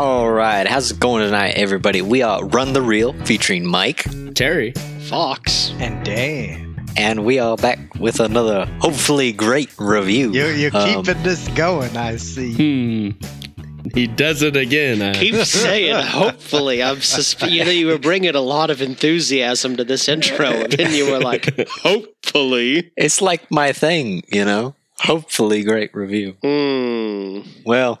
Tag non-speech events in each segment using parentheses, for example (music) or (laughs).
All right, how's it going tonight, everybody? We are Run the Reel featuring Mike, Terry. Fox. And Dan. and we are back with another hopefully great review. You're, you're Um, keeping this going, I see. Hmm. He does it again. Uh, Keep (laughs) saying hopefully. I'm susp- you know you were bringing a lot of enthusiasm to this intro, and then you were like, hopefully. It's like my thing, you know. Hopefully, great review. Hmm. Well,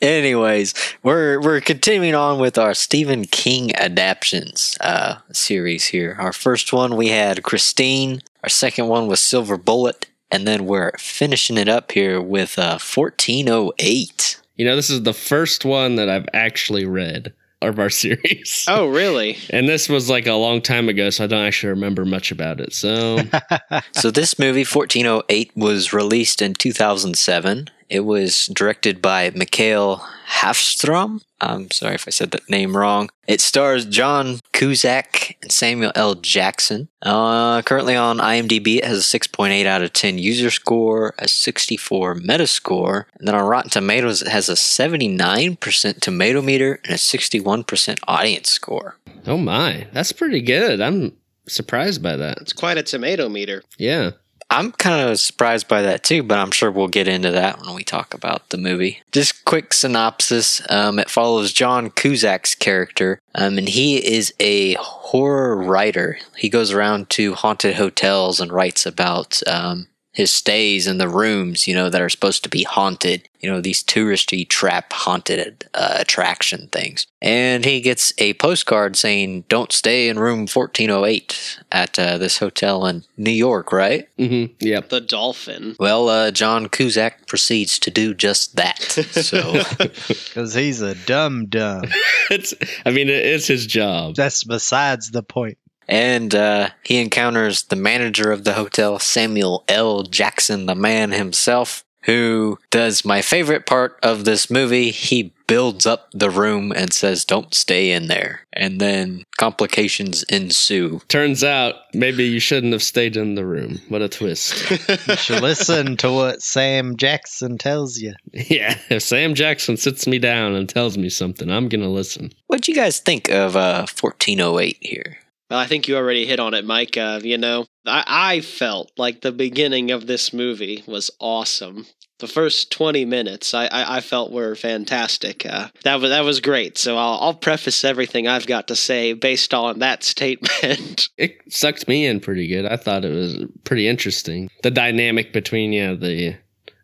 anyways, we're we're continuing on with our Stephen King adaptions uh, series here. Our first one we had Christine. Our second one was Silver Bullet, and then we're finishing it up here with uh, 1408. you know, this is the first one that I've actually read of our (laughs) series. Oh, really? And this was like a long time ago, so I don't actually remember much about it. So, (laughs) so this movie 1408 was released in 2007 it was directed by mikhail hafstrom i'm sorry if i said that name wrong it stars john Cusack and samuel l jackson uh, currently on imdb it has a 6.8 out of 10 user score a 64 metascore and then on rotten tomatoes it has a 79% tomato meter and a 61% audience score oh my, that's pretty good. I'm surprised by that. It's quite a tomato meter. Yeah. I'm kind of surprised by that too, but I'm sure we'll get into that when we talk about the movie. Just quick synopsis: um, It follows John Cusack's character, um, and he is a horror writer. He goes around to haunted hotels and writes about um, his stays in the rooms, you know, that are supposed to be haunted. You know, these touristy trap haunted uh, attraction things. And he gets a postcard saying, "Don't stay in room 1408 at uh, this hotel in New York." Right? Mm-hmm. Yep. The dolphin. Well, uh, John Cusack proceeds to do just that. So, (laughs) Because he's a dumb dumb. (laughs) It's. I mean, it is his job. That's besides the point. And uh, he encounters the manager of the hotel, Samuel L. Jackson, the man himself, who does my favorite part of this movie. He builds up the room and says, "Don't stay in there," and then complications ensue. Turns out, maybe you shouldn't have stayed in the room. What a twist. (laughs) You should listen to what Sam Jackson tells you. yeah. If Sam Jackson sits me down and tells me something, I'm gonna listen. What do you guys think of uh, 1408 here? Well, I think you already hit on it, Mike. Uh, you know, I, I felt like the beginning of this movie was awesome. The first twenty minutes, I, I, I felt were fantastic. Uh, that was that was great. So I'll, I'll preface everything I've got to say based on that (laughs) statement. It sucked me in pretty good. I thought it was pretty interesting. The dynamic between yeah the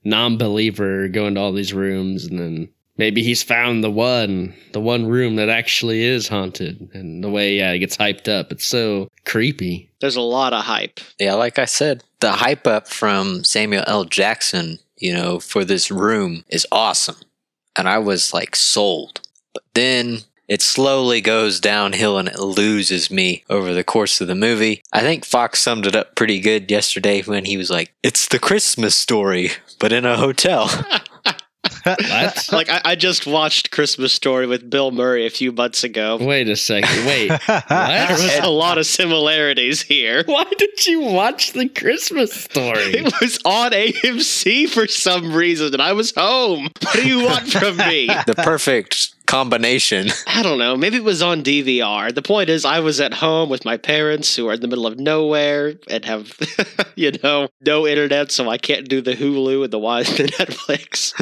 non-believer going to all these rooms and then maybe he's found the one the one room that actually is haunted and the way yeah it gets hyped up. It's so creepy. There's a lot of hype. Yeah, like I said, the hype up from Samuel L. Jackson, you know, for this room is awesome. And I was like sold. But then it slowly goes downhill and it loses me over the course of the movie. I think Fox summed it up pretty good yesterday when he was like, it's the Christmas story, but in a hotel. (laughs) What? (laughs) Like I, I just watched Christmas Story with Bill Murray a few months ago. Wait a second. Wait. (laughs) There was a lot of similarities here. (laughs) Why did you watch the Christmas story? It was on AMC for some reason, and I was home. What do you want from me? the perfect combination. (laughs) I don't know. Maybe it was on DVR. The point is, I was at home with my parents who are in the middle of nowhere and have, (laughs) you know, no internet, so I can't do the Hulu and the Wise the (laughs) Netflix.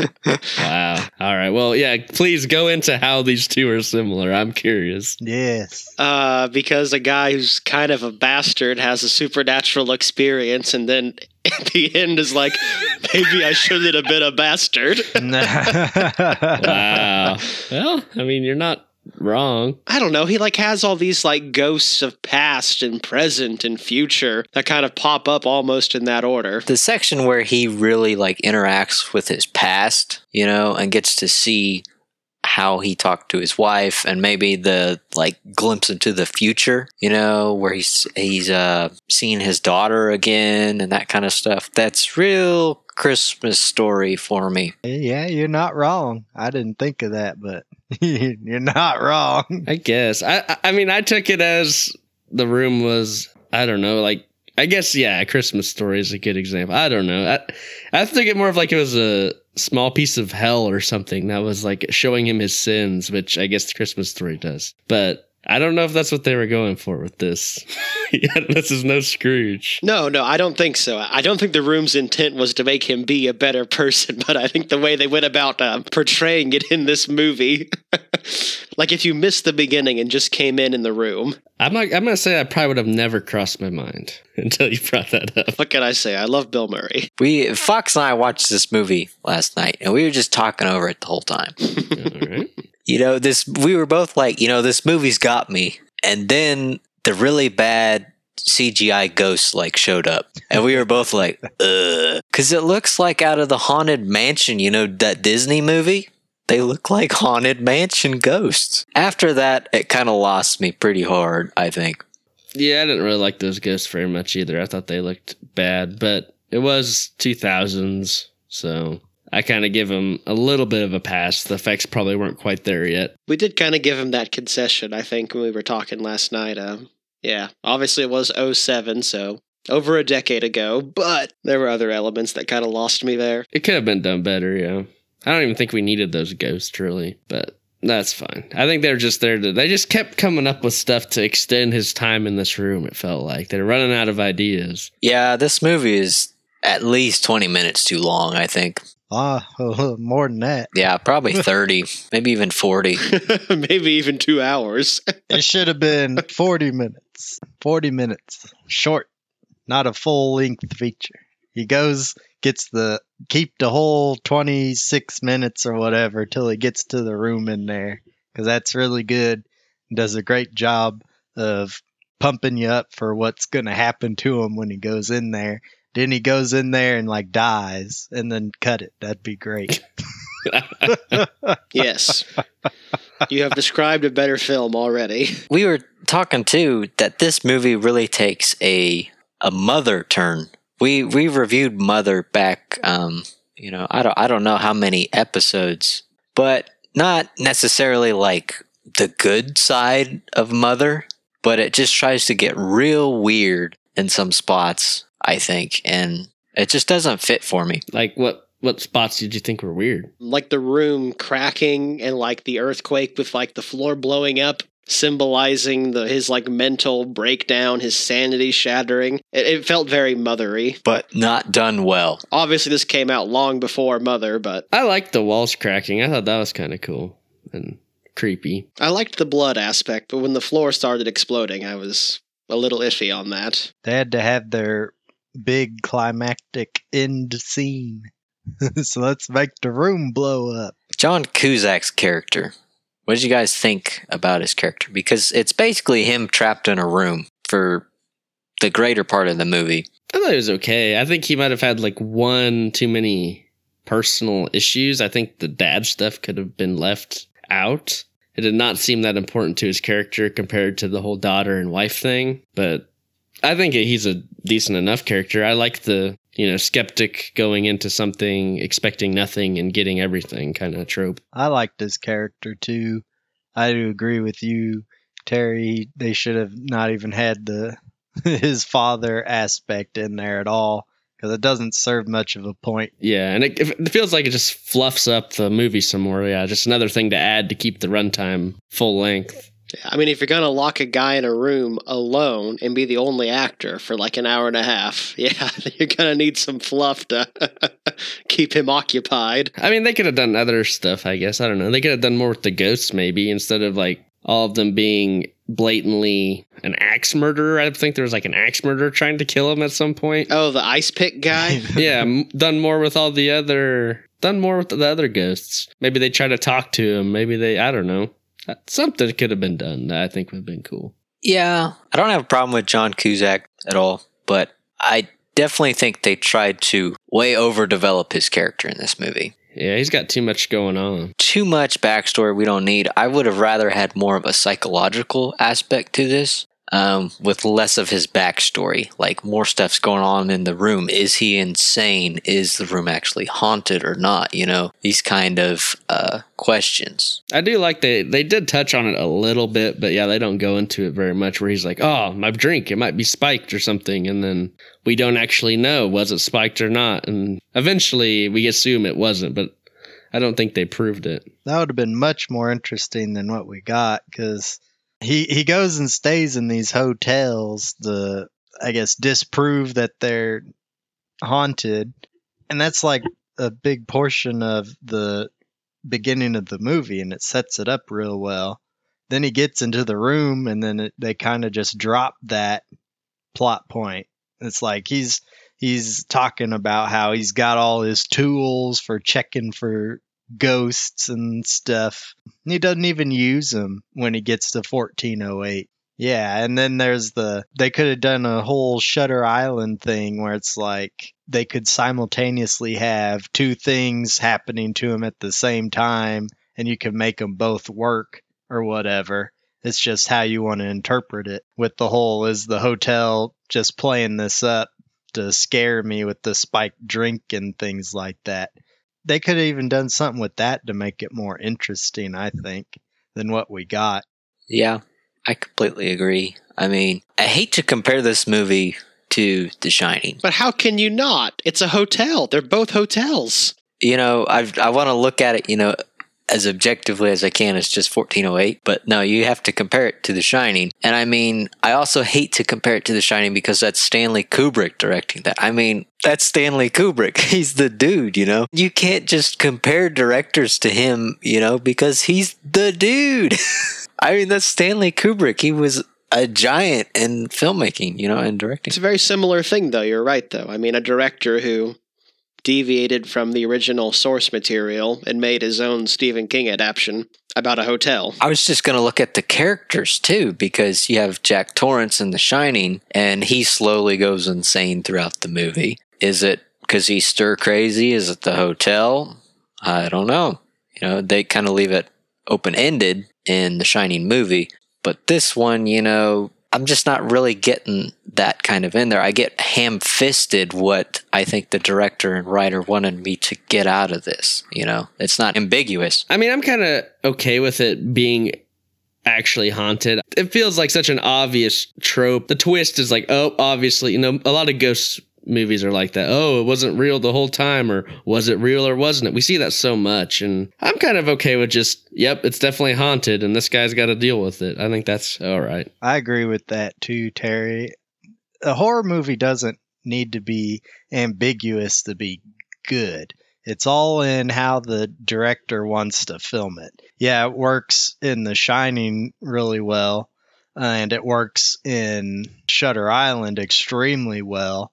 Wow. All right. Well, yeah, please go into how these two are similar. I'm curious. yes. Uh, because a guy who's kind of a bastard has a supernatural experience, and then at (laughs) the end is like, maybe I shouldn't have been a bastard. (laughs) (laughs) Wow. well, I mean, you're not wrong. I don't know. He like has all these like ghosts of past and present and future that kind of pop up almost in that order. the section where he really like interacts with his past, you know, and gets to see how he talked to his wife and maybe the like glimpse into the future, you know, where he's he's uh seeing his daughter again and that kind of stuff. That's real Christmas story for me. yeah, you're not wrong. I didn't think of that, but (laughs) you're not wrong. I guess. I I- I mean, I took it as the room was I don't know, like I guess yeah, a Christmas story is a good example. I don't know. I I took it more of like it was a small piece of hell or something that was like showing him his sins, which I guess the Christmas story does. But I don't know if that's what they were going for with this. (laughs) this is no Scrooge. No, no, I don't think so. I don't think the room's intent was to make him be a better person, (laughs) but I think the way they went about uh, portraying it in this movie, (laughs) like if you missed the beginning and just came in in the room, I'm not, I'm gonna say that probably would have never crossed my mind until you brought that up. what can I say? I love Bill Murray. We Fox and I watched this movie last night, and we were just talking over it the whole time. All right. You know, this we were both like, you know, this movie's got me. And then the really bad CGI ghost like showed up. And we were both like, (laughs) ugh. Cause it looks like out of the haunted mansion, you know, that Disney movie. They look like haunted mansion ghosts. After that, it kind of lost me pretty hard, I think. Yeah, I didn't really like those ghosts very much either. I thought they looked bad, but it was 2000s, so I kind of give him a little bit of a pass. The effects probably weren't quite there yet. We did kind of give him that concession, I think, when we were talking last night. Um, yeah, obviously it was 07, so over a decade ago, but there were other elements that kind of lost me there. It could have been done better, yeah. I don't even think we needed those ghosts really, but that's fine. I think they're just there to, they just kept coming up with stuff to extend his time in this room, it felt like. They're running out of ideas. Yeah, this movie is at least 20 minutes too long, I think. Ah, (laughs) more than that. Yeah, probably (laughs) 30, maybe even 40. (laughs) Maybe even two hours. It should have been 40 minutes. 40 minutes. Short, not a full length feature. He goes, gets the, keep the whole 26 minutes or whatever till he gets to the room in there. Because that's really good. Does a great job of pumping you up for what's going to happen to him when he goes in there. Then he goes in there and like dies and then cut it. That'd be great. (laughs) (laughs) yes. You have described a better film already. we were talking too that this movie really takes a a mother turn. We we reviewed Mother back um you know, I don't I don't know how many episodes, but not necessarily like the good side of Mother, but it just tries to get real weird in some spots, I think, and it just doesn't fit for me. Like what what spots did you think were weird? Like the room cracking and like the earthquake with like the floor blowing up, symbolizing the his like mental breakdown, his sanity shattering. It, it felt very mothery. But not done well. Obviously, this came out long before Mother, but I liked the walls cracking. I thought that was kind of cool and creepy. I liked the blood aspect. But when the floor started exploding, I was a little iffy on that. They had to have their big climactic end scene. (laughs) so let's make the room blow up. John Cusack's character. What did you guys think about his character? Because it's basically him trapped in a room for the greater part of the movie. I thought it was okay. I think he might have had like one too many personal issues. I think the dad stuff could have been left out. It did not seem that important to his character compared to the whole daughter and wife thing. But I think he's a decent enough character. I like the, you know, skeptic going into something expecting nothing and getting everything kind of trope. I liked his character too. I do agree with you, Terry. They should have not even had the (laughs) his father aspect in there at all because it doesn't serve much of a point. Yeah, and it, it feels like it just fluffs up the movie some more. Yeah, just another thing to add to keep the runtime full length. I mean, if you're gonna lock a guy in a room alone and be the only actor for like an hour and a half, (laughs) yeah, (laughs) you're gonna need some fluff to (laughs) keep him occupied. I mean, they could have done other stuff, I guess. I don't know. They could have done more with the ghosts, maybe, instead of like all of them being blatantly an axe murderer. I think there was like an axe murderer trying to kill him at some point. Oh, the ice pick guy. yeah, m- done more with all the other, done more with the other ghosts. Maybe they try to talk to him. Maybe they, I don't know. (laughs) Something could have been done that I think would have been cool. Yeah, I don't have a problem with John Cusack at all, but I definitely think they tried to way overdevelop his character in this movie. Yeah, he's got too much going on. Too much backstory we don't need. I would have rather had more of a psychological aspect to this. Um, with less of his backstory. Like more stuff's going on in the room. Is he insane? Is the room actually haunted or not? You know, these kind of uh, questions. I do like they they did touch on it a little bit, but yeah, they don't go into it very much. Where he's like, "Oh, my drink, it might be spiked or something," and then we don't actually know was it spiked or not, and eventually we assume it wasn't, but I don't think they proved it. That would have been much more interesting than what we got because he he goes and stays in these hotels to I guess disprove that they're haunted, and that's like a big portion of the beginning of the movie, and it sets it up real well. Then he gets into the room, and then it, they kind of just drop that plot point. It's like he's he's talking about how he's got all his tools for checking for ghosts and stuff. He doesn't even use them when he gets to 1408. Yeah, and then there's the they could have done a whole Shutter Island thing where it's like they could simultaneously have two things happening to him at the same time and you can make them both work or whatever. It's just how you want to interpret it. With the whole is the hotel just playing this up to scare me with the spiked drink and things like that. They could have even done something with that to make it more interesting, I think, than what we got. Yeah, I completely agree. I mean, I hate to compare this movie to The Shining. But how can you not? It's a hotel. They're both hotels. You know, I I want to look at it, you know, as objectively as I can. It's just 1408, but no, you have to compare it to The Shining. And I mean, I also hate to compare it to The Shining because that's Stanley Kubrick directing that. I mean, that's Stanley Kubrick. (laughs) He's the dude, you know. You can't just compare directors to him, you know, because he's the dude. (laughs) I mean, that's Stanley Kubrick. He was a giant in filmmaking, you know, and directing. It's a very similar thing, though. You're right, though. I mean, a director who deviated from the original source material and made his own Stephen King adaptation about a hotel. I was just going to look at the characters too, because you have Jack Torrance in The Shining, and he slowly goes insane throughout the movie. Is it because he's stir crazy? Is it the hotel? I don't know. You know, they kind of leave it open ended in the Shining movie, but this one, you know, I'm just not really getting that kind of in there. I get ham fisted what I think the director and writer wanted me to get out of this. You know, it's not ambiguous. I mean, I'm kind of okay with it being actually haunted. It feels like such an obvious trope. The twist is like, oh, obviously, you know, a lot of ghosts movies are like that. Oh, it wasn't real the whole time, or was it real or wasn't it? We see that so much, and I'm kind of okay with just, yep, it's definitely haunted, and this guy's got to deal with it. I think that's all right. I agree with that too, Terry. A horror movie doesn't need to be ambiguous to be good. It's all in how the director wants to film it. Yeah, it works in The Shining really well, and it works in Shutter Island extremely well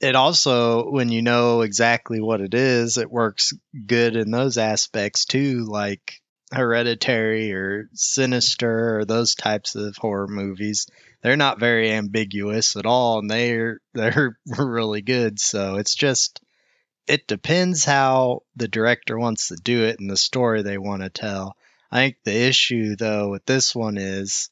it also when you know exactly what it is it works good in those aspects too like hereditary or sinister or those types of horror movies. They're not very ambiguous at all and they're they're (laughs) really good. So it's just it depends how the director wants to do it and the story they want to tell. I think the issue though with this one is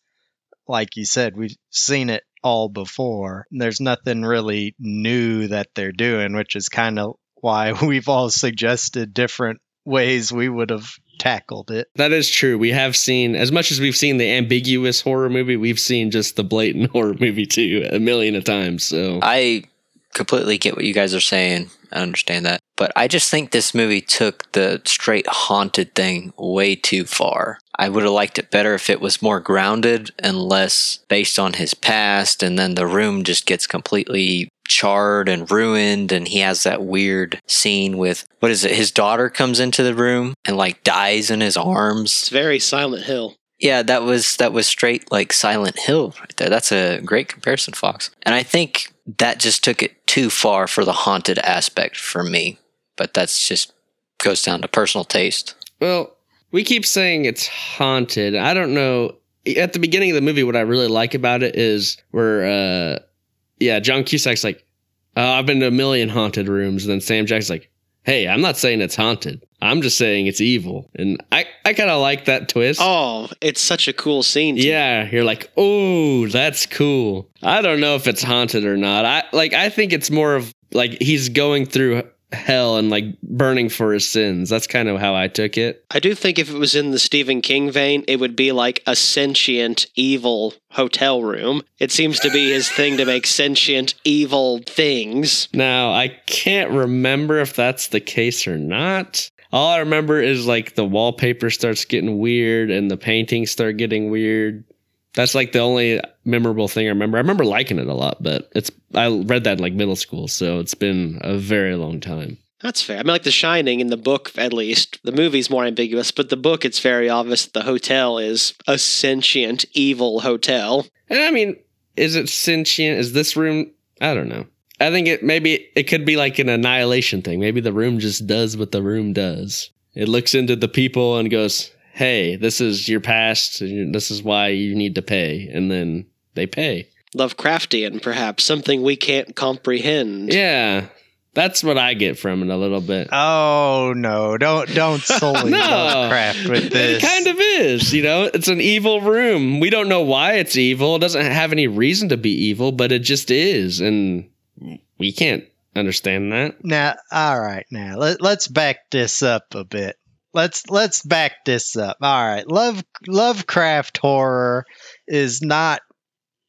like you said we've seen it all before. There's nothing really new that they're doing, which is kind of why (laughs) we've all suggested different ways we would have tackled it. That is true. We have seen, as much as we've seen the ambiguous horror movie, we've seen just the blatant (laughs) horror movie too a million of times. So I completely get what you guys are saying. I understand that. But I just think this movie took the straight haunted thing way too far. I would have liked it better if it was more grounded and less based on his past, and then the room just gets completely charred and ruined and he has that weird scene with what is it his daughter comes into the room and like dies in his arms it's very silent hill yeah that was that was straight like silent hill right there that's a great comparison fox and i think that just took it too far for the haunted aspect for me but that's just goes down to personal taste well we keep saying it's haunted. I don't know. At the beginning of the movie, what I really like about it is where, uh, yeah, John Cusack's like, oh, I've been to a million haunted rooms. And then Sam Jackson's like, hey, I'm not saying it's haunted. I'm just saying it's evil. And I, I kind of like that twist. Oh, it's such a cool scene. too. Yeah, you're like, oh, that's cool. I don't know if it's haunted or not. I like, I think it's more of like he's going through hell and like burning for his sins. That's kind of how I took it. I do think if it was in the Stephen King vein, it would be like a sentient evil hotel room. It seems to be his thing to make sentient evil things. Now I can't remember if that's the case or not. All I remember is like the wallpaper starts getting weird and the paintings start getting weird. That's like the only memorable thing I remember. I remember liking it a lot, but it's I read that in like middle school, so it's been a very long time. That's fair. I mean, like The Shining in the book, at least. The movie's more ambiguous, but the book, it's very obvious that the hotel is a sentient, evil hotel. And I mean, is it sentient? Is this room? I don't know. I think it maybe it could be like an annihilation thing. Maybe the room just does what the room does. It looks into the people and goes, "Hey, this is your past. and This is why you need to pay." And then they pay. Lovecraftian, perhaps, something we can't comprehend. Yeah, that's what I get from it a little bit. Oh no! Don't don't (laughs) solely No. Lovecraft with this. It kind of is, you know. It's an evil room. We don't know why it's evil. It doesn't have any reason to be evil, but it just is, and we can't understand that. Now, all right, now let, let's back this up a bit. Let's let's back this up. All right, love Lovecraft horror is not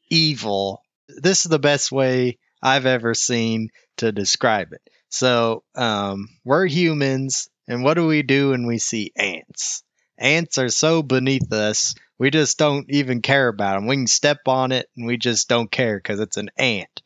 evil. This is the best way I've ever seen to describe it. So, um, we're humans, and what do we do when we see ants? Ants are so beneath us, we just don't even care about them. We can step on it, and we just don't care because it's an ant.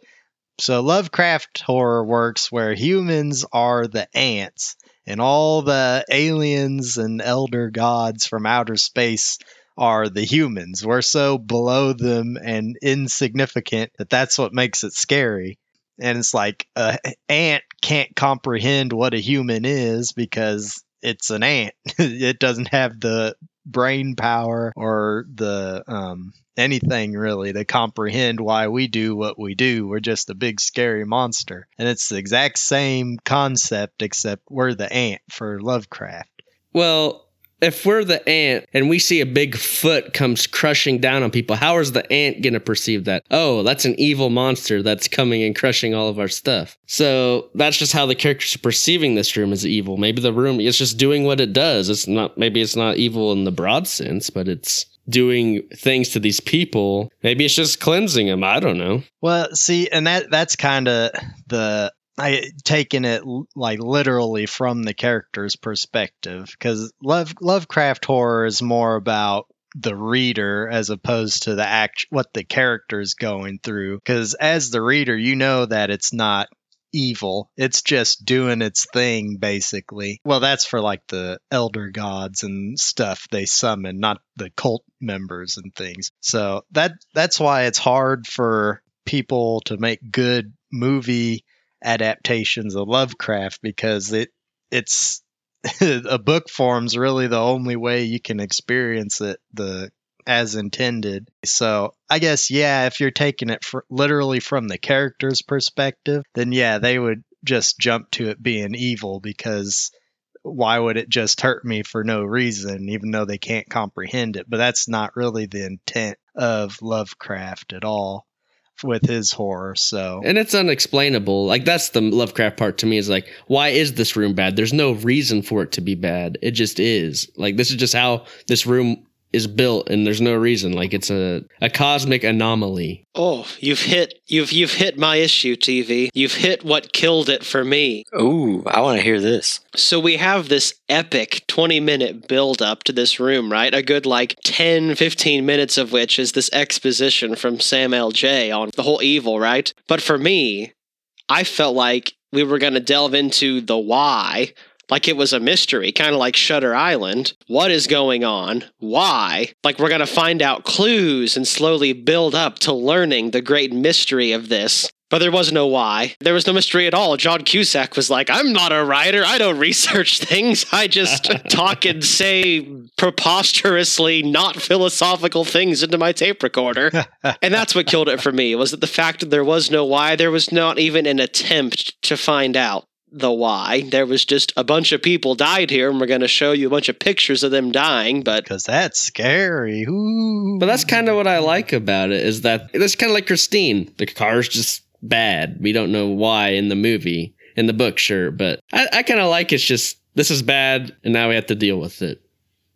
So Lovecraft horror works where humans are the ants and all the aliens and elder gods from outer space are the humans. We're so below them and insignificant that that's what makes it scary. And it's like a ant can't comprehend what a human is because it's an ant. (laughs) it doesn't have the brain power or the um anything really to comprehend why we do what we do. We're just a big scary monster. And it's the exact same concept except we're the ant for Lovecraft. Well, if we're the ant and we see a big foot comes crushing down on people, how is the ant going to perceive that? Oh, that's an evil monster that's coming and crushing all of our stuff. So that's just how the characters are perceiving this room as evil. Maybe the room is just doing what it does. It's not, maybe it's not evil in the broad sense, but it's doing things to these people. Maybe it's just cleansing them. I don't know. Well, see, and that that's kind of the I taking it like literally from the character's perspective because Love Lovecraft horror is more about the reader as opposed to the act what the character is going through. Because as the reader you know that it's not evil. It's just doing its thing basically. Well that's for like the elder gods and stuff they summon not the cult members and things. So that that's why it's hard for people to make good movie adaptations of Lovecraft because it it's (laughs) a book form's really the only way you can experience it the as intended. So I guess yeah, if you're taking it for, literally from the character's perspective, then yeah, they would just jump to it being evil because why would it just hurt me for no reason, even though they can't comprehend it? But that's not really the intent of Lovecraft at all with his horror. So And it's unexplainable. Like that's the Lovecraft part to me is like, why is this room bad? There's no reason for it to be bad. It just is. Like this is just how this room is built and there's no reason. Like it's a, a cosmic anomaly. Oh, you've hit you've you've hit my issue, TV. You've hit what killed it for me. Ooh, I want to hear this. So we have this epic 20 minute build up to this room, right? A good like 10, 15 minutes of which is this exposition from Sam L.J. on the whole evil, right? But for me, I felt like we were going to delve into the why, like it was a mystery, kind of like Shutter Island. What is going on? Why? Like we're going to find out clues and slowly build up to learning the great mystery of this. But there was no why. There was no mystery at all. John Cusack was like, I'm not a writer. I don't research (laughs) things. I just (laughs) talk and say preposterously not philosophical things into my tape recorder. (laughs) and that's what killed it for me was that the fact that there was no why, there was not even an attempt to find out. The why. There was just a bunch of people died here, and we're going to show you a bunch of pictures of them dying. But Because that's scary. Ooh. But that's kind of what I like about it is that it's kind of like Christine. The car's just bad. We don't know why in the movie. In the book, sure, but I, I kind of like it's just this is bad, and now we have to deal with it.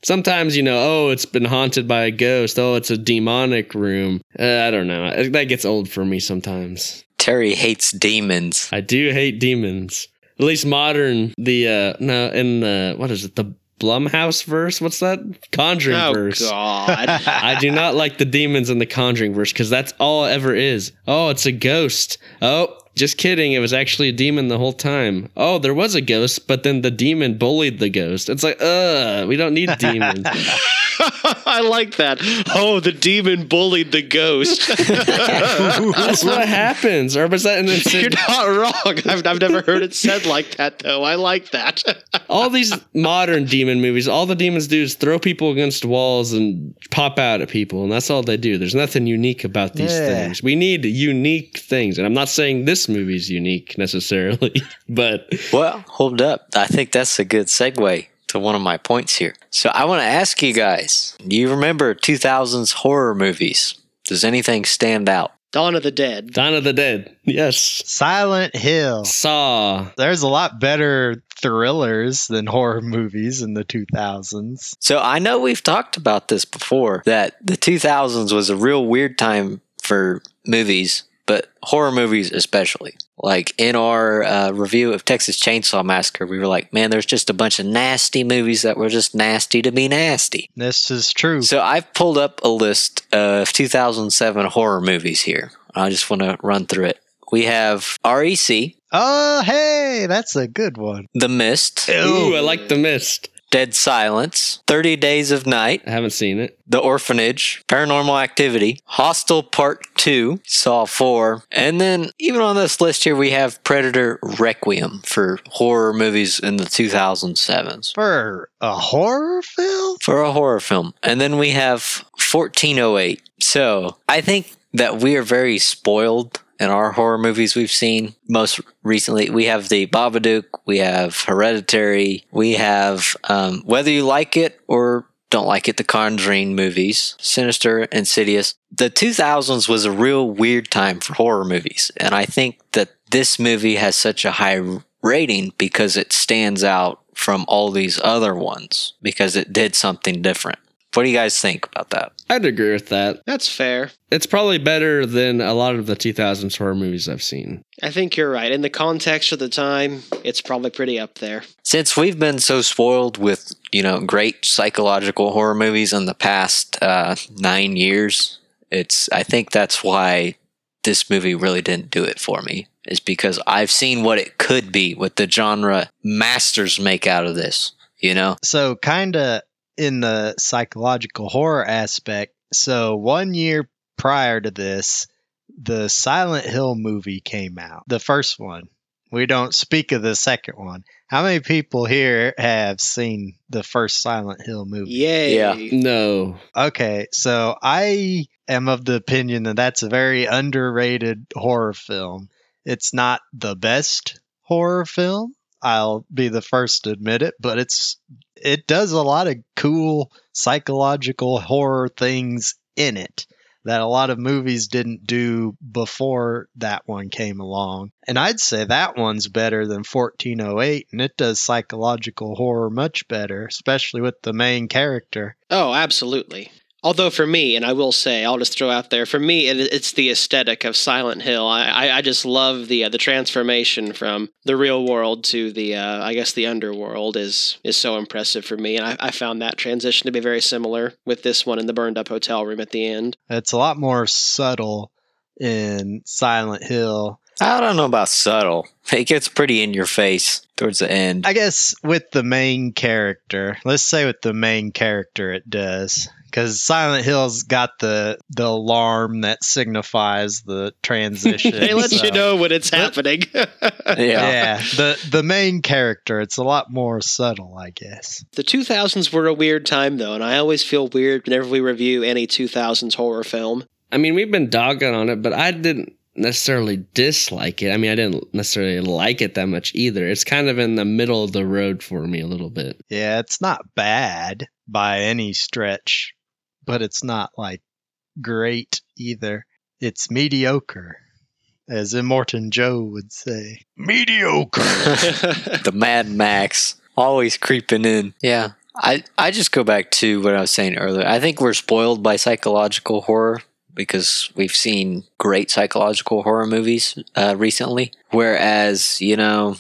Sometimes you know, oh, it's been haunted by a ghost. Oh, it's a demonic room. Uh, I don't know. That gets old for me sometimes. Terry hates demons. I do hate demons. At least modern. The uh no, in the what is it? The Blumhouse verse. What's that? Conjuring oh verse. god, (laughs) I do not like the demons in the Conjuring verse because that's all it ever is. Oh, it's a ghost. Oh, just kidding. It was actually a demon the whole time. Oh, there was a ghost, but then the demon bullied the ghost. It's like, uh, we don't need demons. (laughs) (laughs) I like that. Oh, the demon bullied the ghost. (laughs) That's what happens. Or was that an (laughs) You're not wrong. I've, I've never heard it said like that though. I like that. all these modern demon movies, all the demons do is throw people against walls and pop out at people, and that's all they do. There's nothing unique about these Yeah. things. We need unique things, and I'm not saying this movie's unique necessarily, but Well, hold up. I think that's a good segue to one of my points here. So I want to ask you guys do you remember 2000s horror movies? Does anything stand out? Dawn of the Dead. Dawn of the Dead, yes, Silent Hill. Saw. There's a lot better thrillers than horror movies in the 2000s. So I know we've talked about this before that the 2000s was a real weird time for movies, but horror movies especially. Like in our uh, review of Texas Chainsaw Massacre, we were like, man, there's just a bunch of nasty movies that were just nasty to be nasty. This is true. So I've pulled up a list of 2007 horror movies here. I just want to run through it. We have REC, oh, hey, that's a good one. The Mist, Ooh, I like The Mist. Dead Silence, 30 Days of Night, I haven't seen it. The Orphanage, Paranormal Activity, Hostel Part 2, Saw 4, and then even on this list here we have Predator Requiem for horror movies in the 2007s. For a horror film? For a horror film. And then we have 1408. So I think that we are very spoiled in our horror movies we've seen most recently. We have the Babadook, we have Hereditary, we have um, whether you like it or don't like it, the Conjuring movies, Sinister, Insidious. The 2000s was a real weird time for horror movies, and I think that this movie has such a high rating because it stands out from all these other ones because it did something different. What do you guys think about that? I'd agree with that. That's fair. It's probably better than a lot of the 2000s horror movies I've seen. I think you're right. In the context of the time, it's probably pretty up there. Since we've been so spoiled with, you know, great psychological horror movies in the past uh, nine years, it's I think that's why this movie really didn't do it for me. Is because I've seen what it could be, what the genre masters make out of this. You know, So, kind of in the psychological horror aspect. So, one year prior to this, the Silent Hill movie came out. The first one. We don't speak of the second one. How many people here have seen the first Silent Hill movie? Yay. Yeah. No. Okay, so I am of the opinion that that's a very underrated horror film. It's not the best horror film. I'll be the first to admit it, but it's it does a lot of cool psychological horror things in it that a lot of movies didn't do before that one came along. And I'd say that one's better than 1408 and it does psychological horror much better, especially with the main character. Oh, absolutely. Although for me, and I will say, I'll just throw out there, for me, it, it's the aesthetic of Silent Hill. I, I, I just love the uh, the transformation from the real world to the, uh, I guess, the underworld is is so impressive for me, and I, I found that transition to be very similar with this one in the burned up hotel room at the end. It's a lot more subtle in Silent Hill. I don't know about subtle. It gets pretty in your face towards the end. I guess with the main character, let's say with the main character, it does. Because Silent Hill's got the the alarm that signifies the transition. They let so- you know when it's happening. (laughs) yeah. Yeah, the the main character, it's a lot more subtle, I guess. The 2000s were a weird time, though, and I always feel weird whenever we review any 2000s horror film. I mean, we've been dogging on it, but I didn't necessarily dislike it. I mean, I didn't necessarily like it that much either. It's kind of in the middle of the road for me a little bit. Yeah, it's not bad by any stretch, but it's not like great either. It's mediocre, as Immortan Joe would say. Mediocre. (laughs) the Mad Max always creeping in. Yeah. I, I just go back to what I was saying earlier. I think we're spoiled by psychological horror because we've seen great psychological horror movies uh, recently. Whereas, you know,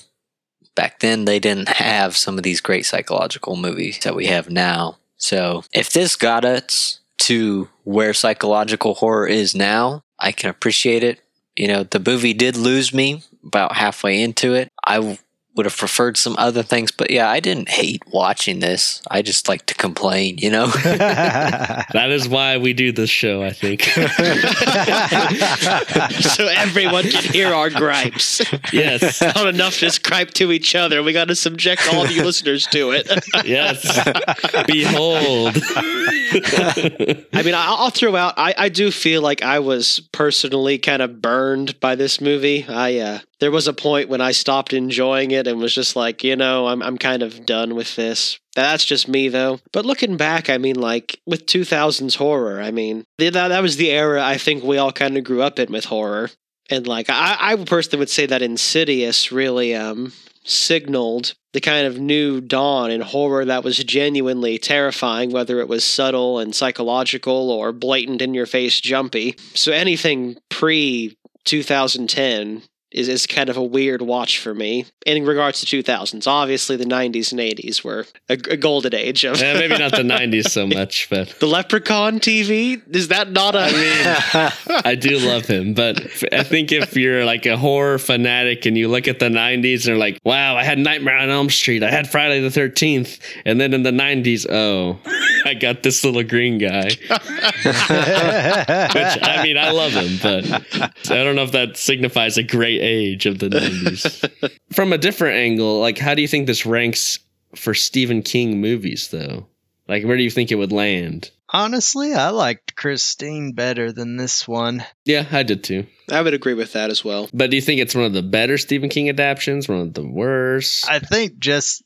back then they didn't have some of these great psychological movies that we have now. So if this got us to where psychological horror is now, I can appreciate it. You know, the movie did lose me about halfway into it. I would have preferred some other things, but yeah, I didn't hate watching this. I just like to complain, you know? (laughs) that is why we do this show, I think. (laughs) so everyone can hear our gripes. Yes. (laughs) Not enough just gripe to each other. We got to subject all the listeners to it. yes. Behold. I mean, I'll throw out, I, I do feel like I was personally kind of burned by this movie. I, uh, there was a point when I stopped enjoying it and was just like, you know, I'm I'm kind of done with this. That's just me though. But looking back, I mean, like with 2000s horror, I mean, that that was the era I think we all kind of grew up in with horror. And like I, I personally would say that Insidious really um signaled the kind of new dawn in horror that was genuinely terrifying, whether it was subtle and psychological or blatant in your face jumpy. So anything pre 2010 is, is kind of a weird watch for me in regards to 2000s. Obviously, the 90s and 80s were a, a golden age of. yeah, maybe not the (laughs) 90s so much, but the Leprechaun TV is that not a? I mean, I do love him, but I think if you're like a horror fanatic and you look at the 90s and you're like, "Wow, I had Nightmare on Elm Street, I had Friday the 13th," and then in the 90s, oh, I got this little green guy. (laughs) Which I mean, I love him, but I don't know if that signifies a great age of the 90s. (laughs) From a different angle, like how do you think this ranks for Stephen King movies though? Like where do you think it would land? Honestly, I liked Christine better than this one. Yeah, I did too. I would agree with that as well. But do you think it's one of the better Stephen King adaptations, one of the worst? I think just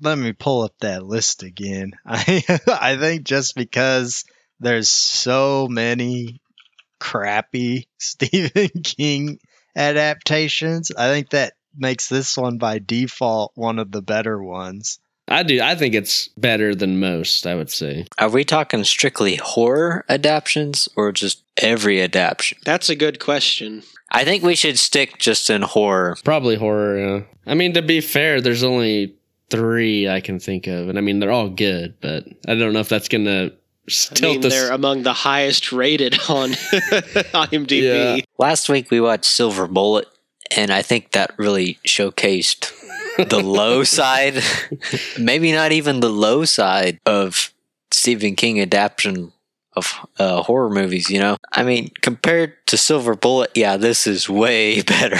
let me pull up that list again. (laughs) I I think just because there's so many crappy (laughs) Stephen King adaptations, I think that makes this one by default one of the better ones. I do. I think it's better than most, I would say. Are we talking strictly horror adaptations or just every adaptation? That's a good question. I think we should stick just in horror. Probably horror, yeah. I mean, to be fair, there's only three I can think of. And I mean, they're all good, but I don't know if that's going to I mean, they're among the highest rated (laughs) on (laughs) IMDb. Yeah. Last week we watched Silver Bullet, and I think that really showcased the (laughs) low side, maybe not even the low side of Stephen King adaptation of uh, horror movies. You know, I mean, compared to Silver Bullet, yeah, this is way better.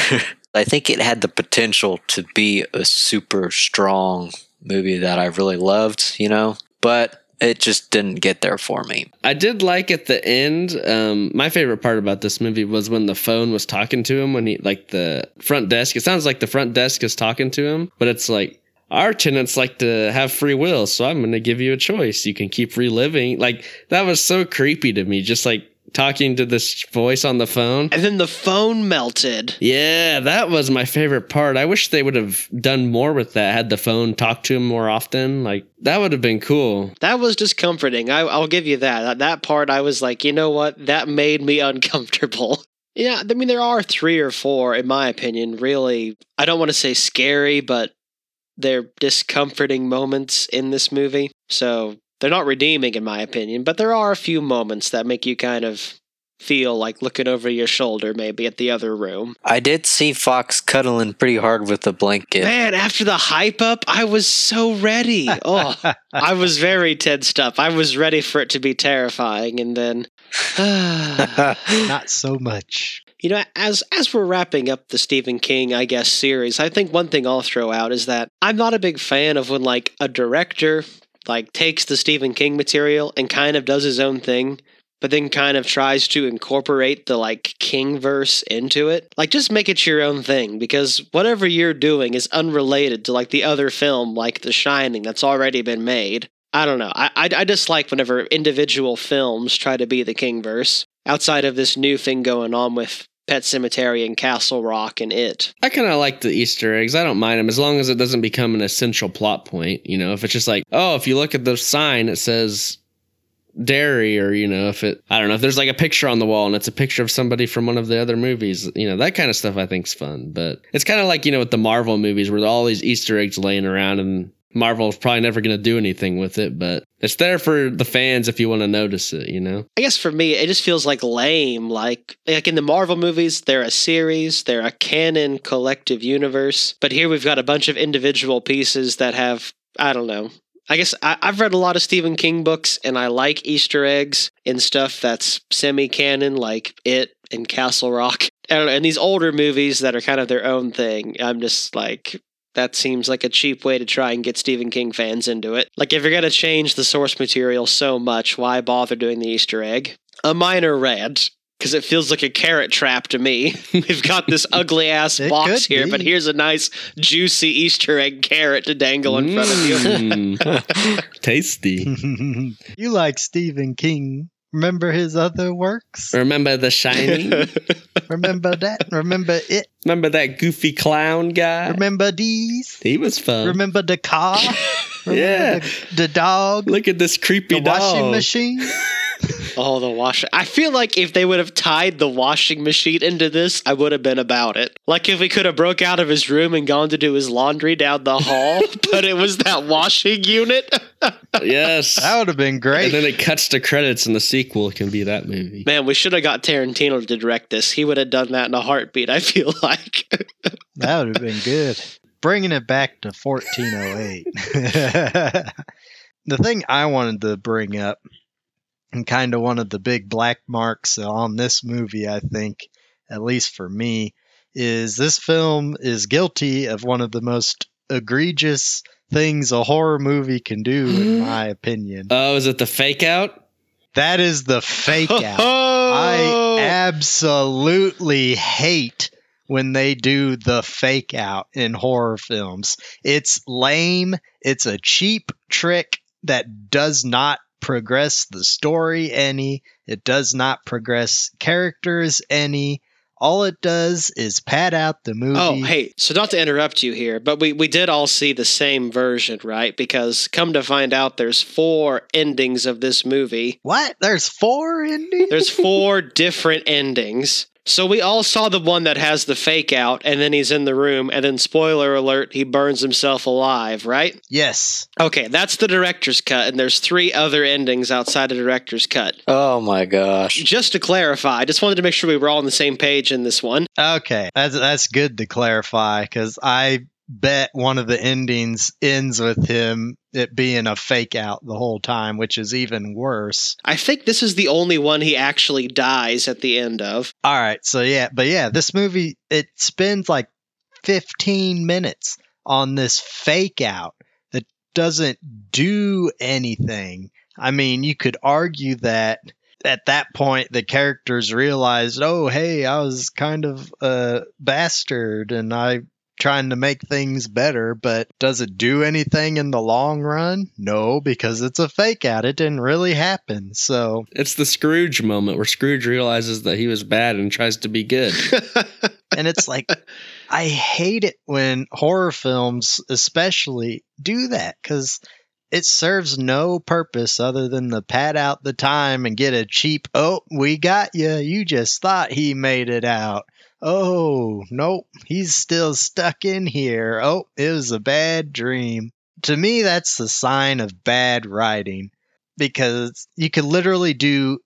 I think it had the potential to be a super strong movie that I really loved. You know, but it just didn't get there for me. I did like at the end. Um, my favorite part about this movie was when the phone was talking to him when he like the front desk. It sounds like the front desk is talking to him, but it's like our tenants like to have free will, so I'm going to give you a choice. You can keep reliving. Like that was so creepy to me. Just like talking to this voice on the phone. And then the phone melted. Yeah, that was my favorite part. I wish they would have done more with that, had the phone talk to him more often. Like, that would have been cool. That was discomforting. comforting. I, will give you that. That part, I was like, you know what? That made me (laughs) uncomfortable. Yeah, I mean, there are three or four, in my opinion, really, I don't want to say scary, but they're discomforting moments in this movie. So they're not redeeming, in my opinion, but there are a few moments that make you kind of feel like looking over your shoulder maybe at the other room. I did see Fox cuddling pretty hard with the blanket. Man, after the hype up, I was so ready. (laughs) Oh, I was very tensed up. I was ready for it to be terrifying and then (sighs) not so much. You know, as as we're wrapping up the Stephen King, I guess, series, I think one thing I'll throw out is that I'm not a big fan of when like a director like takes the Stephen King material and kind of does his own thing. but then kind of tries to incorporate the like king verse into it. Like just make it your own thing because whatever you're doing is unrelated to like the other film like The Shining that's already been made. I don't know. I I, I dislike whenever individual films try to be the king verse outside of this new thing going on with Pet Sematary and Castle Rock and it. I kind of like the Easter eggs. I don't mind them as long as it doesn't become an essential plot point. You know, if it's just like, oh, if you look at the sign, it says Derry, or, you know, if it, I don't know, if there's like a picture on the wall and it's a picture of somebody from one of the other movies, you know, that kind of stuff I think's fun. But it's kind of like, you know, with the Marvel movies where all these Easter eggs laying around and Marvel's probably never going to do anything with it, but it's there for the fans if you want to notice it, you know? I guess for me, it just feels like lame. Like, like in the Marvel movies, they're a series, they're a canon collective universe. But here we've got a bunch of individual pieces that have, I don't know. I guess I, I've read a lot of Stephen King books and I like Easter eggs in stuff that's semi canon, like It and Castle Rock. I don't know, and these older movies that are kind of their own thing, I'm just like, that seems like a cheap way to try and get Stephen King fans into it. Like, if you're going to change the source material so much, why bother doing the Easter egg? A minor rant, because it feels like a carrot trap to me. (laughs) We've got this ugly ass box here, be. but here's a nice, juicy Easter egg carrot to dangle in front of you. Mm. (laughs) Tasty. (laughs) you like Stephen King. Remember his other works? Remember The Shining? (laughs) Remember that? Remember it? Remember that goofy clown guy? Remember these? He was fun. Remember the car? (laughs) Oh, Remember Yeah. the, the dog? Look at this creepy the washing machine? (laughs) Oh, the washing. I feel like if they would have tied the washing machine into this, I would have been about it. Like if we could have broke out of his room and gone to do his laundry down the hall, (laughs) but it was that washing unit. (laughs) Yes. That would have been great. and then it cuts to credits, and the sequel can be that movie. Man, we should have got Tarantino to direct this. He would have done that in a heartbeat, I feel like. That would have been good. Bringing it back to 1408. (laughs) the thing I wanted to bring up, and kind of one of the big black marks on this movie, I think, at least for me, is this film is guilty of one of the most egregious things a horror movie can do, in mm-hmm. my opinion. Oh, is it the fake out? That is the fake out. I (laughs) absolutely hate when they do the fake out in horror films. It's lame. It's a cheap trick that does not progress the story any. It does not progress characters any. All it does is pad out the movie. Oh, hey, so not to interrupt you here, but we, we did all see the same version, right? Because come to find out, there's four endings of this movie. What? There's four endings? There's (laughs) four different endings. So we all saw the one that has the fake out, and then he's in the room, and then spoiler alert, he burns himself alive, right? yes. Okay, that's the director's cut, and there's three other endings outside the director's cut. Oh my gosh. Just to clarify, I just wanted to make sure we were all on the same page in this one. Okay, that's that's good to clarify because I bet one of the endings ends with him it being a fake out the whole time, which is even worse. I think this is the only one he actually dies at the end of. All right, so yeah, but yeah, this movie it spends like 15 minutes on this fake out that doesn't do anything. I mean, you could argue that at that point the characters realized, "Oh, hey, I was kind of a bastard and I trying to make things better, but does it do anything in the long run? No, because it's a fake out. It didn't really happen. So, It's the Scrooge moment where Scrooge realizes that he was bad and tries to be good. (laughs) and it's like I hate it when horror films especially do that cuz it serves no purpose other than to pad out the time and get a cheap oh we got you you just thought he made it out oh nope he's still stuck in here oh it was a bad dream to me that's the sign of bad writing because you could literally do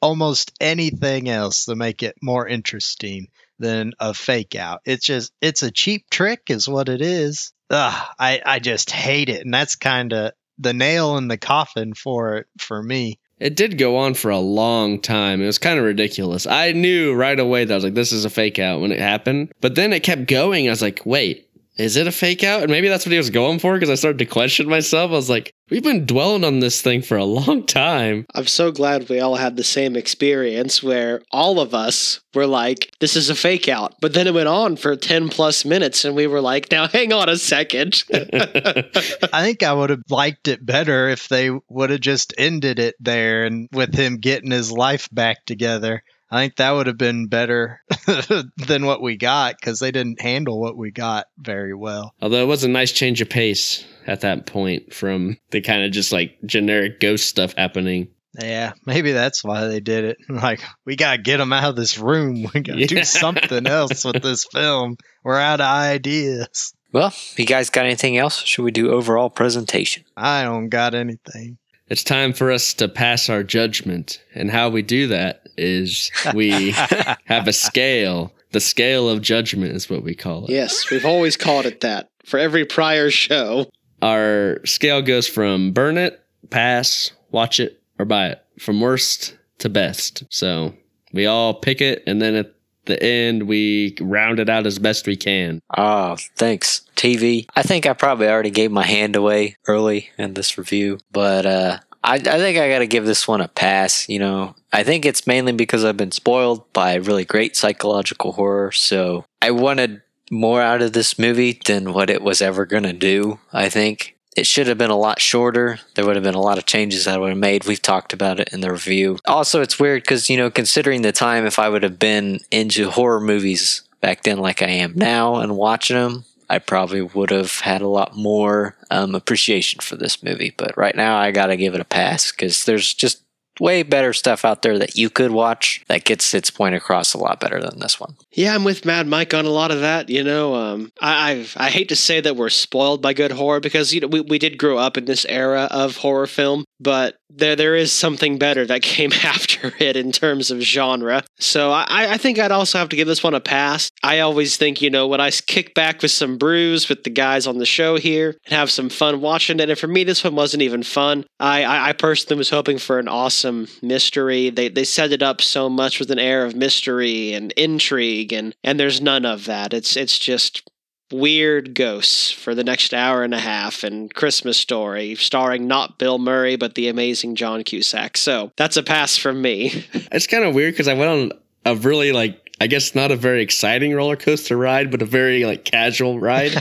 almost anything else to make it more interesting than a fake out. It's just it's a cheap trick is what it is. Ugh, I I just hate it, and that's kind of the nail in the coffin for it for me. It did go on for a long time. It was kind of ridiculous. I knew right away that I was like, this is a fake out when it happened. But then it kept going. I was like, wait, is it a fake out? And maybe that's what he was going for because I started to question myself. I was like, we've been dwelling on this thing for a long time. I'm so glad we all had the same experience where all of us were like, this is a fake out. But then it went on for 10 plus minutes and we were like, now hang on a second. (laughs) (laughs) I think I would have liked it better if they would have just ended it there and with him getting his life back together. I think that would have been better (laughs) than what we got because they didn't handle what we got very well. Although it was a nice change of pace at that point from the kind of just like generic ghost stuff happening. Yeah, maybe that's why they did it. (laughs) Like, we got to get them out of this room. (laughs) We got to Yeah. do something else with this film. We're out of ideas. Well, you guys got anything else? Should we do overall presentation? I don't got anything. It's time for us to pass our judgment. And how we do that is we (laughs) have a scale. The scale of judgment is what we call it. yes, we've always called it that for every prior show. Our scale goes from burn it, pass, watch it, or buy it. From worst to best. So we all pick it and then at the end we round it out as best we can. Oh, thanks. TV. I think I probably already gave my hand away early in this review, but uh, I, I think I got to give this one a pass. You know, I think it's mainly because I've been spoiled by really great psychological horror, so I wanted more out of this movie than what it was ever going to do, I think. It should have been a lot shorter. There would have been a lot of changes that I would have made. We've talked about it in the review. Also, it's weird because, you know, considering the time, if I would have been into horror movies back then like I am now and watching them, I probably would have had a lot more um, appreciation for this movie. But right now, I got to give it a pass because there's just way better stuff out there that you could watch that gets its point across a lot better than this one. Yeah, I'm with Mad Mike on a lot of that. You know, um, I I've, I hate to say that we're spoiled by good horror because you know we, we did grow up in this era of horror film, but there there is something better that (laughs) came after it in terms of genre. So I, I think I'd also have to give this one a pass. I always think you know when I kick back with some brews with the guys on the show here and have some fun watching it. And for me, this one wasn't even fun. I I, I personally was hoping for an awesome mystery. They they set it up so much with an air of mystery and intrigue, and and there's none of that. It's it's just weird ghosts for the next hour and a half and Christmas story starring not Bill Murray but the amazing John Cusack. So that's a pass from me. (laughs) It's kind of weird because I went on a really like I guess not a very exciting roller coaster ride, but a very like casual ride.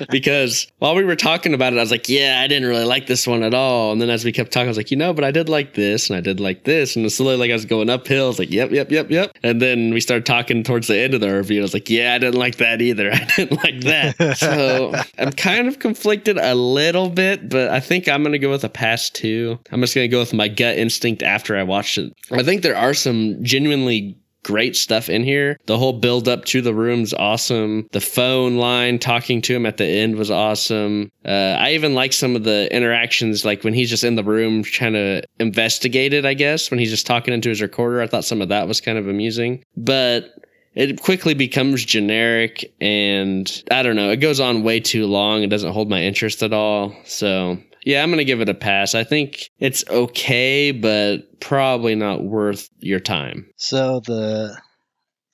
(laughs) because while we were talking about it, I was like, "Yeah, I didn't really like this one at all." And then as we kept talking, I was like, "You know, but I did like this, and I did like this." And it's slowly, like I was going uphill, I was like, "Yep, yep, yep, yep." And then we started talking towards the end of the review. I was like, "Yeah, I didn't like that either. (laughs) I didn't like that." so (laughs) I'm kind of conflicted a little bit, but I think I'm gonna go with a pass two. I'm just gonna go with my gut instinct after I watched it. I think there are some genuinely great stuff in here. The whole build up to the room's awesome. The phone line talking to him at the end was awesome. Uh, I even like some of the interactions, like when he's just in the room trying to investigate it, I guess, when he's just talking into his recorder. I thought some of that was kind of amusing. But it quickly becomes generic and I don't know, it goes on way too long. It doesn't hold my interest at all. So yeah, I'm going to give it a pass. I think it's okay, but probably not worth your time. So the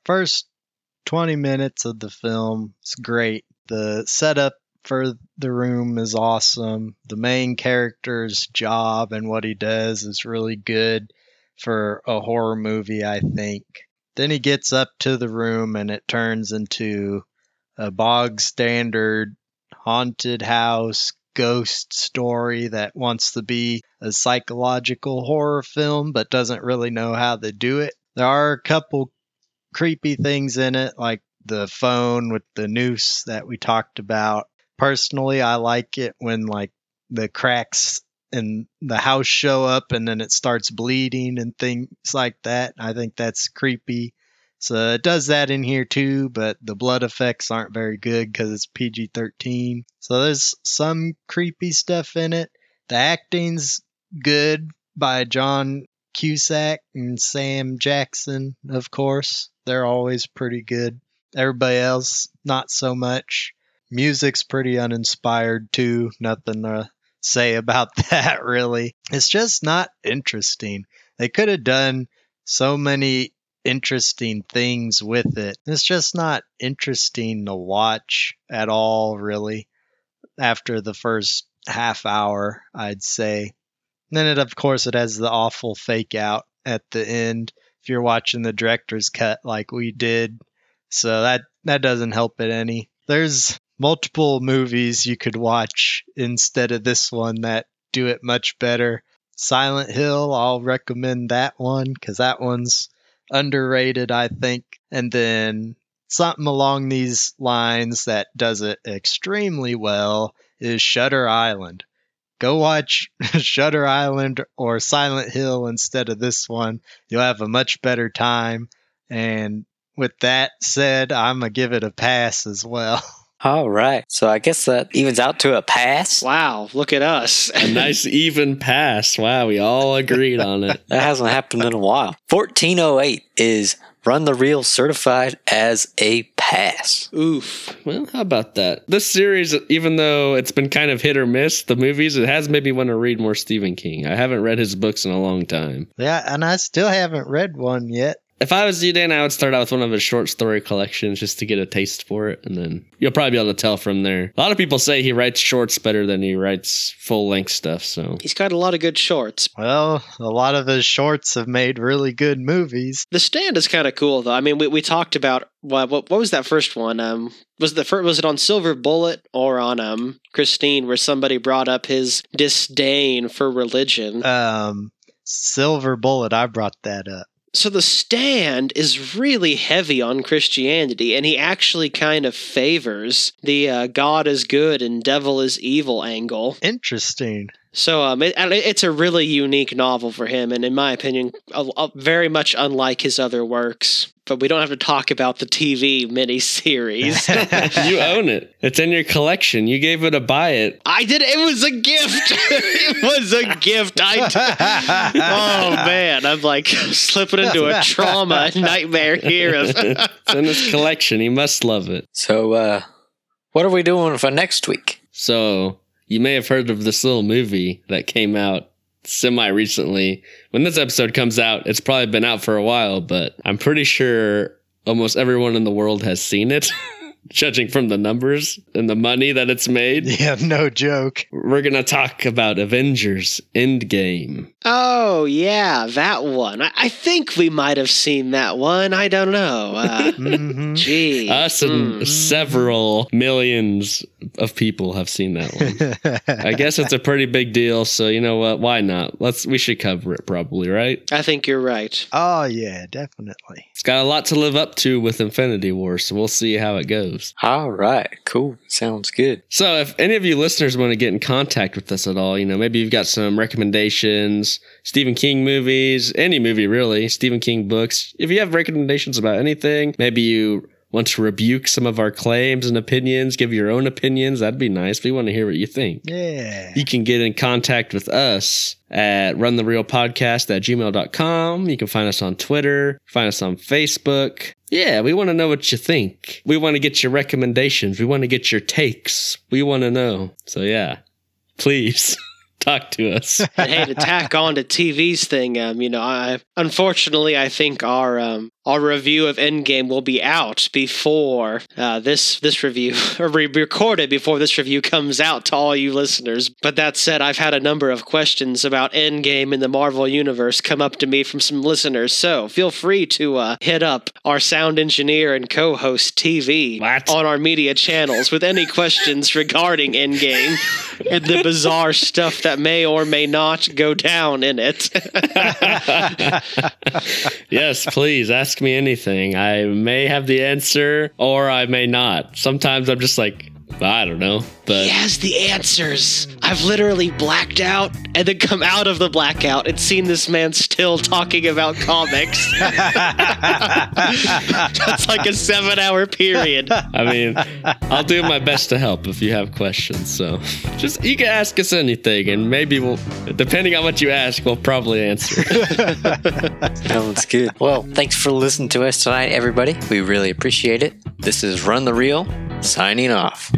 first 20 minutes of the film is great. The setup for the room is awesome. The main character's job and what he does is really good for a horror movie, I think. Then he gets up to the room and it turns into a bog standard haunted house ghost story that wants to be a psychological horror film but doesn't really know how to do it. There are a couple creepy things in it, like the phone with the noose that we talked about. Personally, I like it when like the cracks in the house show up and then it starts bleeding and things like that. I think that's creepy. So it does that in here too, but the blood effects aren't very good because it's PG 13. So there's some creepy stuff in it. The acting's good by John Cusack and Sam Jackson, of course. They're always pretty good. Everybody else, not so much. Music's pretty uninspired too. Nothing to say about (laughs) that, really. It's just not interesting. They could have done so many interesting things with it. It's just not interesting to watch at all, really, after the first half hour, I'd say. And then it, of course, it has the awful fake out at the end if you're watching the director's cut like we did. So that that doesn't help it any. There's multiple movies you could watch instead of this one that do it much better. Silent Hill, I'll recommend that one because that one's underrated, I think. And then something along these lines that does it extremely well is Shutter Island. Go watch (laughs) Shutter Island or Silent Hill instead of this one. You'll have a much better time. And with that said, I'm going to give it a pass as well. (laughs) All right. So I guess that evens out to a pass. Wow, look at us. A nice (laughs) even pass. Wow, we all agreed on it. That hasn't happened in a while. 1408 is Run the Reel certified as a pass. Oof. Well, how about that? This series, even though it's been kind of hit or miss, the movies, it has made me want to read more Stephen King. I haven't read his books in a long time. Yeah, and I still haven't read one yet. If I was you, Dan, I would start out with one of his short story collections just to get a taste for it, and then you'll probably be able to tell from there. A lot of people say he writes shorts better than he writes full length stuff, so He's got a lot of good shorts. Well, a lot of his shorts have made really good movies. The stand is kind of cool, though. I mean, we, we talked about what, what what was that first one? Um, was the first was it on Silver Bullet or on um Christine, where somebody brought up his disdain for religion? Um, Silver Bullet, I brought that up. So the stand is really heavy on Christianity, and he actually kind of favors the uh, God is good and devil is evil angle. Interesting. So um, it, it's a really unique novel for him, and in my opinion, a, a- very much unlike his other works. But we don't have to talk about the TV miniseries. (laughs) (laughs) (laughs) you own it. It's in your collection. You gave it a buy it. I did. It was a gift. it was a gift. I. oh man, I'm like slipping into a trauma nightmare here. Of, It's in his collection. He must love it. So, uh, what are we doing for next week? So you may have heard of this little movie that came out semi recently. When this episode comes out, it's probably been out for a while, but I'm pretty sure almost everyone in the world has seen it, (laughs) judging from the numbers and the money that it's made. (laughs) Yeah, no joke. We're going to talk about Avengers Endgame. oh yeah, that one. I, I think we might have seen that one. I don't know. Uh, (laughs) hmm gee, Us and Hmm. several millions of people have seen that one. (laughs) I guess it's a pretty big deal, so you know what? Why not? Let's we should cover it probably, right? I think you're right. oh yeah, definitely. It's got a lot to live up to with Infinity War, so we'll see how it goes. All right. Cool. Sounds good. So, if any of you listeners want to get in contact with us at all, you know, maybe you've got some recommendations, Stephen King movies, any movie really, Stephen King books. If you have recommendations about anything, maybe you want to rebuke some of our claims and opinions, give your own opinions, that'd be nice. We want to hear what you think. Yeah. You can get in contact with us at runthereelpodcast at gmail.com. You can find us on Twitter, find us on Facebook. Yeah, we want to know what you think. We want to get your recommendations. We want to get your takes. We want to know. So yeah, please (laughs) talk to us. And (laughs) hey, to tack on to TV's thing, um, you know, I unfortunately I think our um our review of Endgame will be out before uh, this this review (laughs) or recorded before this review comes out to all you listeners. But that said, I've had a number of questions about Endgame in the Marvel universe come up to me from some listeners. So feel free to uh, hit up our sound engineer and co-host TV What? on our media channels with any questions (laughs) regarding Endgame and the bizarre stuff that may or may not go down in it. (laughs) yes, please ask me anything. I may have the answer or I may not. Sometimes I'm just like, I don't know. But he has the answers. I've literally blacked out and then come out of the blackout and seen this man still talking about comics. (laughs) (laughs) That's like a seven hour period. I mean, I'll do my best to help if you have questions. So just you can ask us anything, and maybe we'll, depending on what you ask, we'll probably answer. (laughs) Sounds good. Well, thanks for listening to us tonight, everybody. We really appreciate it. This is Run the Reel, signing off.